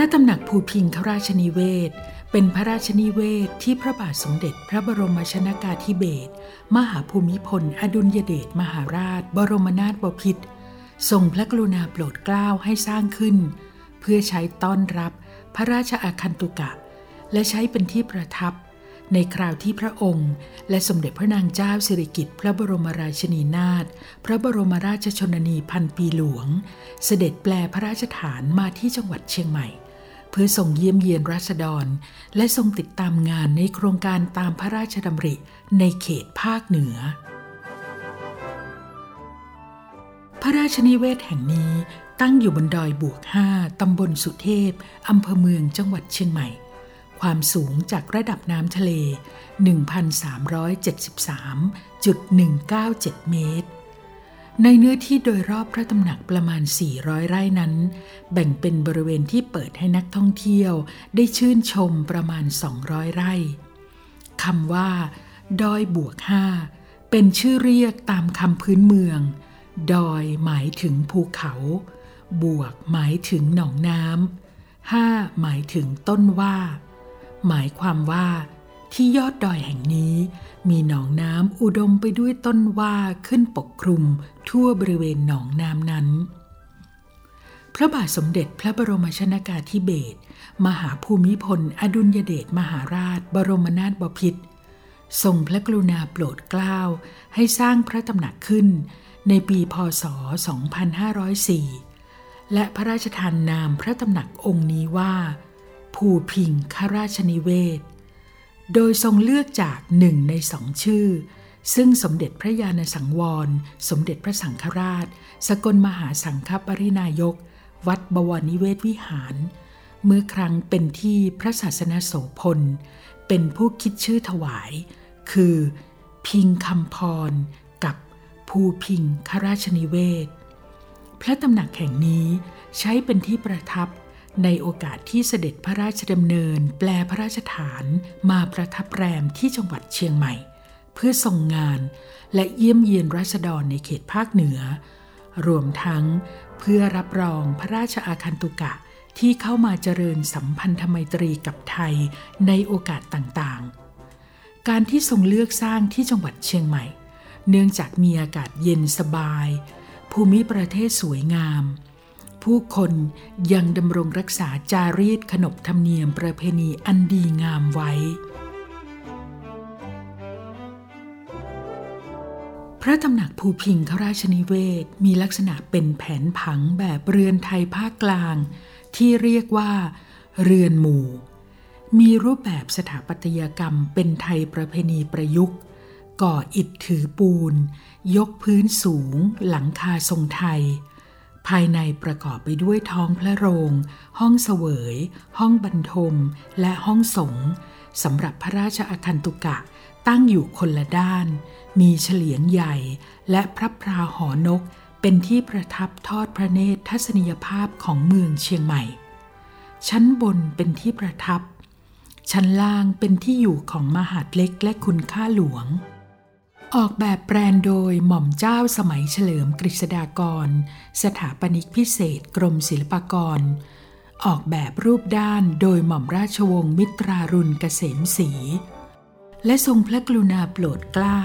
ระตำหนักภูพิงคราชนิเวศ เป็นพระราชนิเวศที่พระบาทสมเด็จพระบรมชนากาธิเบศรมหาภูมิพล อดุลยเดชมหาราช บรมนาถบพิตรทรงพระกรุณาโปรดเกล้าให้สร้างขึ้น เพื่อใช้ต้อนรับพระราชอาคันตุกะ และใช้เป็นที่ประทับ ในคราวที่พระองค์ และสมเด็จพระนางเจ้าสิริกิติ์พระบรมราชินีนาถพระบรมราชชนนีพันปีหลวง เสด็จแปลพระราชฐานมาที่จังหวัดเชียงใหม่ เพื่อส่งเยี่ยมเยียนราษฎร และทรงติดตามงานในโครงการตามพระราชดำริในเขตภาคเหนือ พระราชนิเวศแห่งนี้ตั้งอยู่บนดอยบวก5ตำบลสุเทพอำเภอเมืองจังหวัดเชียงใหม่ ความสูงจากระดับน้ำทะเล 1,373.197 เมตร ในเนื้อที่โดยรอบพระตำหนักประมาณ 400 ไร่นั้น แบ่งเป็นบริเวณที่เปิดให้นักท่องเที่ยวได้ชื่นชมประมาณ 200 ไร่คำว่า ดอยบวก5เป็นชื่อเรียกตามคำพื้นเมือง ดอยหมายถึงภูเขา บวกหมายถึงหนองน้ำห้าหมายถึงต้นว่า หมายความว่า ที่ยอดดอยแห่งนี้ มีหนองน้ำอุดมไปด้วยต้นว่าขึ้นปกคลุมทั่วบริเวณหนองน้ำนั้น พระบาทสมเด็จพระบรมชนากาธิเบศรมหาภูมิพล อดุลยเดชมหาราช บรมนาถบพิตรทรงพระกรุณาโปรดเกล้าให้สร้างพระตำหนักขึ้น ในปีพศ 2504 และพระราชทานนามพระตำหนักองค์นี้ว่า ภูพิงคราชนิเวศ โดยทรงเลือกจากหนึ่งในสองชื่อ ซึ่งสมเด็จพระยาณสังวร สมเด็จพระสังฆราช สกลมหาสังฆปรินายก วัดบวรนิเวศวิหาร เมื่อครั้งเป็นที่พระศาสนาโสพล เป็นผู้คิดชื่อถวาย คือ พิงคำพร กับภูพิงคราชนิเวศ พระตำหนักแห่งนี้ใช้เป็นที่ประทับ ในโอกาสที่เสด็จพระราชดำเนินแปลพระราชฐานมาประทับแรมที่จังหวัดเชียงใหม่ เพื่อทรงงานและเยี่ยมเยียนราษฎรในเขตภาคเหนือ รวมทั้งเพื่อรับรองพระราชอาคันตุกะที่เข้ามาเจริญสัมพันธไมตรีกับไทยในโอกาสต่างๆ การที่ทรงเลือกสร้างที่จังหวัดเชียงใหม่ เนื่องจากมีอากาศเย็นสบาย ภูมิประเทศสวยงาม ผู้คนยังดำรงรักษาจารีตขนบธรรมเนียมประเพณีอันดีงามไว้ พระตำหนักภูพิงคราชนิเวศมีลักษณะเป็นแผนผังแบบเรือนไทยภาคกลาง ที่เรียกว่า เรือนหมู่ มีรูปแบบสถาปัตยกรรมเป็นไทยประเพณีประยุกต์ ก่ออิฐถือปูน ยกพื้นสูง หลังคาทรงไทย ภายในประกอบไปด้วยท้องพระโรง ห้องเสวย ห้องบรรทม และห้องสงสำหรับพระราชอาคันตุกะตั้งอยู่คนละด้าน มีเฉลียงใหญ่และพระพราหอนกเป็นที่ประทับทอดพระเนตรทัศนียภาพของเมืองเชียงใหม่ ชั้นบนเป็นที่ประทับ ชั้นล่างเป็นที่อยู่ของมหาดเล็กและคุณค่าหลวง ออกแบบแปรนโดยหม่อมเจ้าสมัยเฉลิมกฤษฎากร สถาปนิกพิเศษกรมศิลปากร ออกแบบรูปด้านโดยหม่อมราชวงศ์มิตรารุณเกษมศรีและทรงพระกรุณาโปรดเกล้า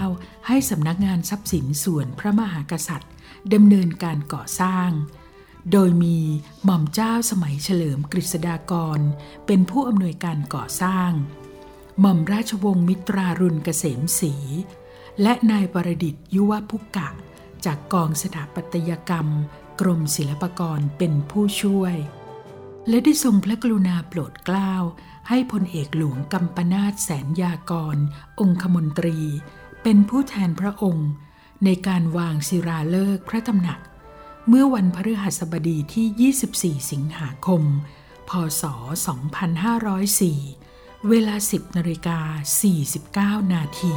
ให้สำนักงานทรัพย์สินส่วนพระมหากษัตริย์ดำเนินการก่อสร้าง โดยมีหม่อมเจ้าสมัยเฉลิมกฤษฎากร เป็นผู้อำนวยการก่อสร้าง หม่อมราชวงศ์มิตรารุณเกษมศรี และนายประดิษฐ์ยุวพุกกะ จากกองสถาปัตยกรรม กรมศิลปากรเป็นผู้ช่วย และได้ทรงพระกรุณาโปรดเกล้าให้พลเอกหลวงกัมปนาตแสนยากร องคมนตรี เป็นผู้แทนพระองค์ ในการวางศิราฤกษ์พระตำหนัก เมื่อวันพฤหัสบดีที่ 24 สิงหาคม พศ 2504 เวลา 10นาฬิกา49 นาที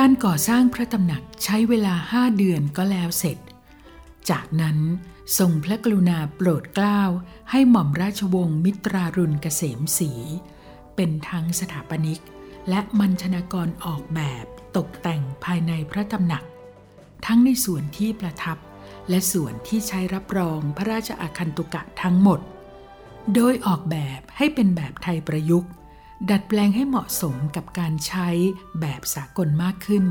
การก่อสร้างพระตำหนักใช้เวลา5เดือนก็แล้วเสร็จ จากนั้นทรงพระกรุณาโปรดเกล้าให้หม่อมราชวงศ์มิตรารุณเกษมศรีเป็นทั้งสถาปนิก และมัญชนากรออกแบบตกแต่งภายในพระตำหนัก ทั้งในส่วนที่ประทับ และส่วนที่ใช้รับรองพระราชอาคันตุกะทั้งหมด โดยออกแบบให้เป็นแบบไทยประยุกต์ ดัดแปลงให้เหมาะสมกับการใช้แบบสากลมากขึ้น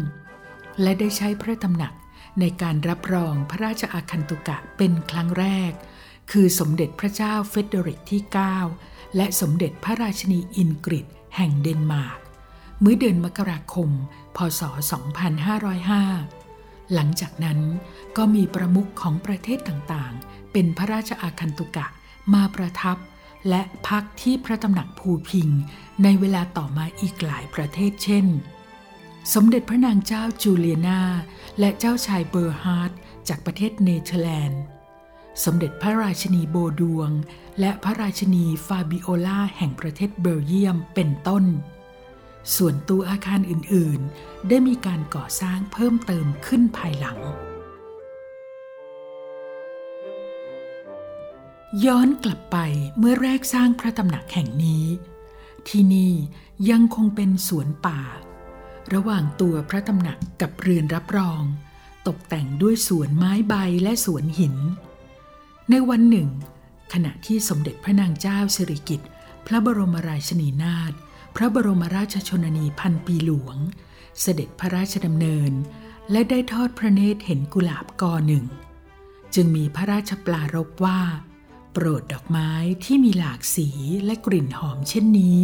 และได้ใช้พระตำหนักในการรับรองพระราชอาคันตุกะเป็นครั้งแรก คือสมเด็จพระเจ้าเฟรเดริกที่ 9 และสมเด็จพระราชินีอินกริดแห่งเดนมาร์กเมื่อเดือนมกราคม พศ 2505 หลังจากนั้นก็มีประมุขของประเทศต่างๆ เป็นพระราชอาคันตุกะมาประทับ และพักที่พระตำหนักภูพิงค์ ในเวลาต่อมาอีกหลายประเทศเช่น สมเด็จพระนางเจ้าจูเลียนา และเจ้าชายเบิร์นฮาร์ดจากประเทศเนเธอร์แลนด์ สมเด็จพระราชนีโบดวง และพระราชินีฟาบิโอลาแห่งประเทศเบลเยียมเป็นต้น ส่วนตัวอาคารอื่น ๆ ได้มีการก่อสร้างเพิ่มเติมขึ้นภายหลัง ย้อนกลับไปเมื่อแรกสร้างพระตำหนักแห่งนี้ ที่นี่ยังคงเป็นสวนป่า ระหว่างตัวพระตำหนักกับเรือนรับรอง ตกแต่งด้วยสวนไม้ใบและสวนหิน ในวันหนึ่ง ขณะที่สมเด็จพระนางเจ้าสิริกิติ์พระบรมราชินีนาถพระบรมราชชนนีพันปีหลวง เสด็จพระราชดำเนิน และได้ทอดพระเนตรเห็นกุหลาบกอหนึ่ง จึงมีพระราชปลารบว่า โปรดดอกไม้ที่มีหลากสีและกลิ่นหอมเช่นนี้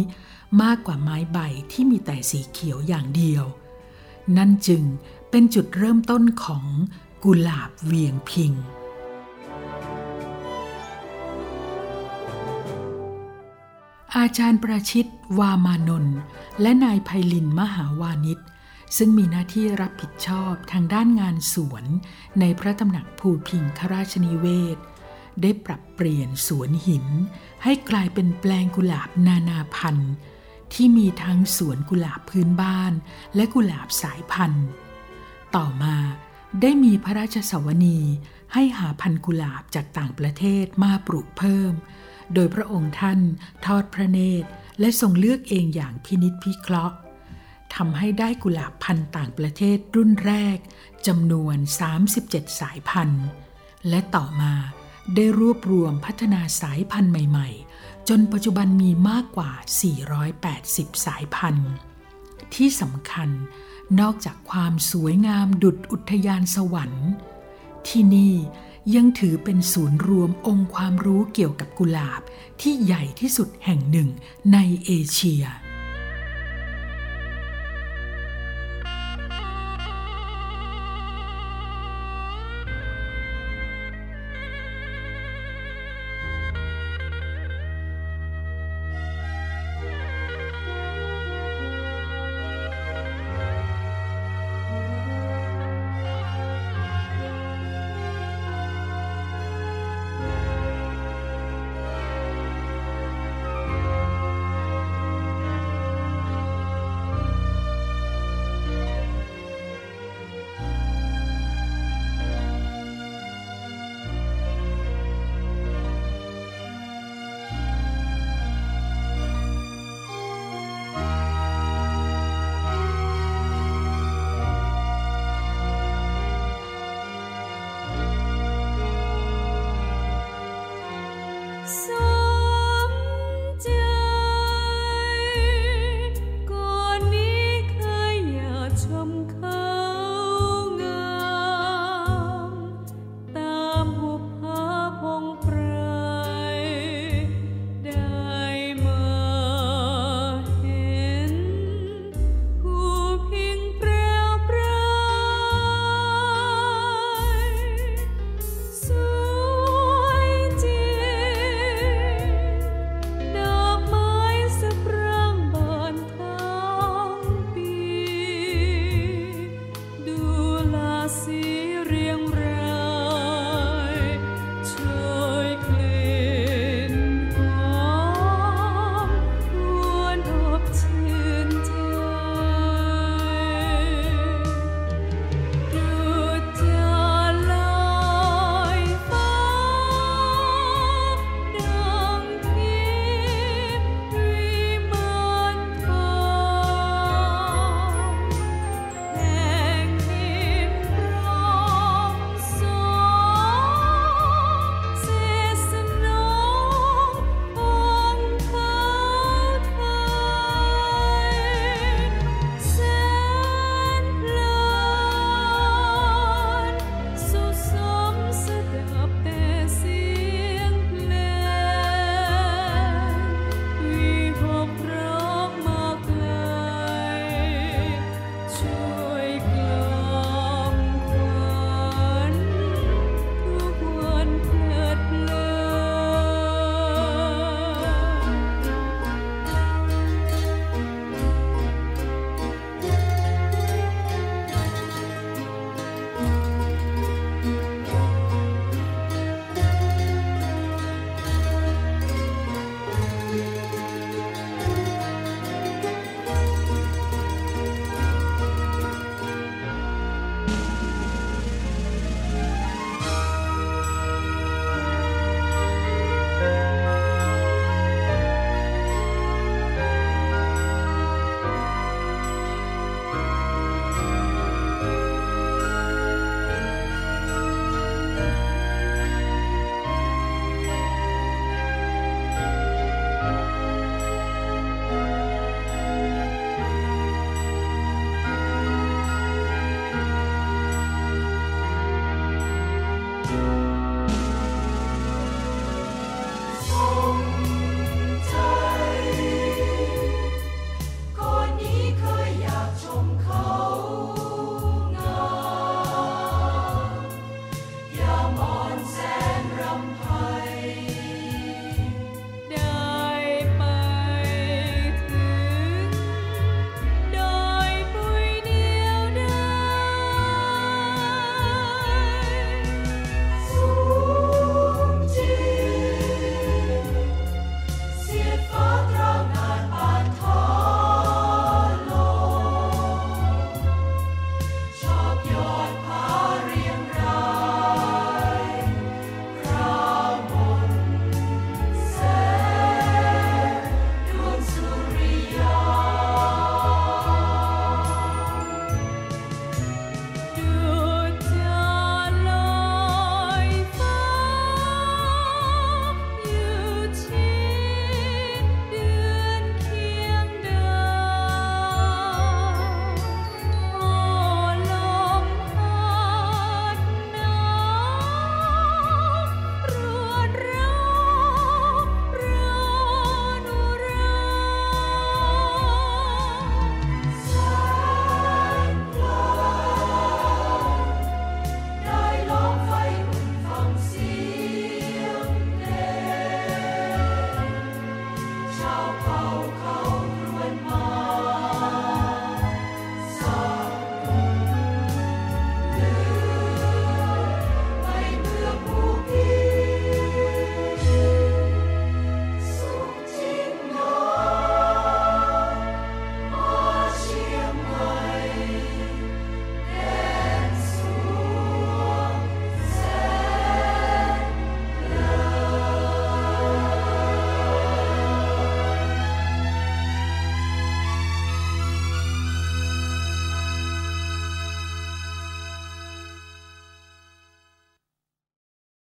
มากกว่าไม้ใบที่มีแต่สีเขียวอย่างเดียว นั่นจึงเป็นจุดเริ่มต้นของกุหลาบเวียงพิง อาจารย์ประชิตวามานนท์และนายไพลินมหาวานิชซึ่งมีหน้าที่รับผิดชอบทางด้านงานสวน ในพระตำหนักภูพิงคราชนิเวศ ได้ปรับเปลี่ยนสวนหิน ให้กลายเป็นแปลงกุหลาบนานาพันธุ์ ที่มีทั้งสวนกุหลาบพื้นบ้าน และกุหลาบสายพันธุ์ ต่อมาได้มีพระราชสวนีให้หาพันธุ์กุหลาบจากต่างประเทศมาปลูกเพิ่ม โดยพระองค์ท่านทอดพระเนตร และทรงเลือกเองอย่างพินิษพิเคราะห์ทำให้ได้กุหลาบพันธุ์ต่างประเทศรุ่นแรกจำนวน 37 สายพันธุ์ และต่อมา ได้รวบรวมพัฒนาสายพันธุ์ใหม่ๆ จนปัจจุบันมีมากกว่า 480 สายพันธุ์ ที่สำคัญนอกจากความสวยงามดุจอุทยานสวรรค์ ที่นี่ยังถือเป็นศูนย์รวมองค์ความรู้เกี่ยวกับกุหลาบที่ใหญ่ที่สุดแห่งหนึ่งในเอเชีย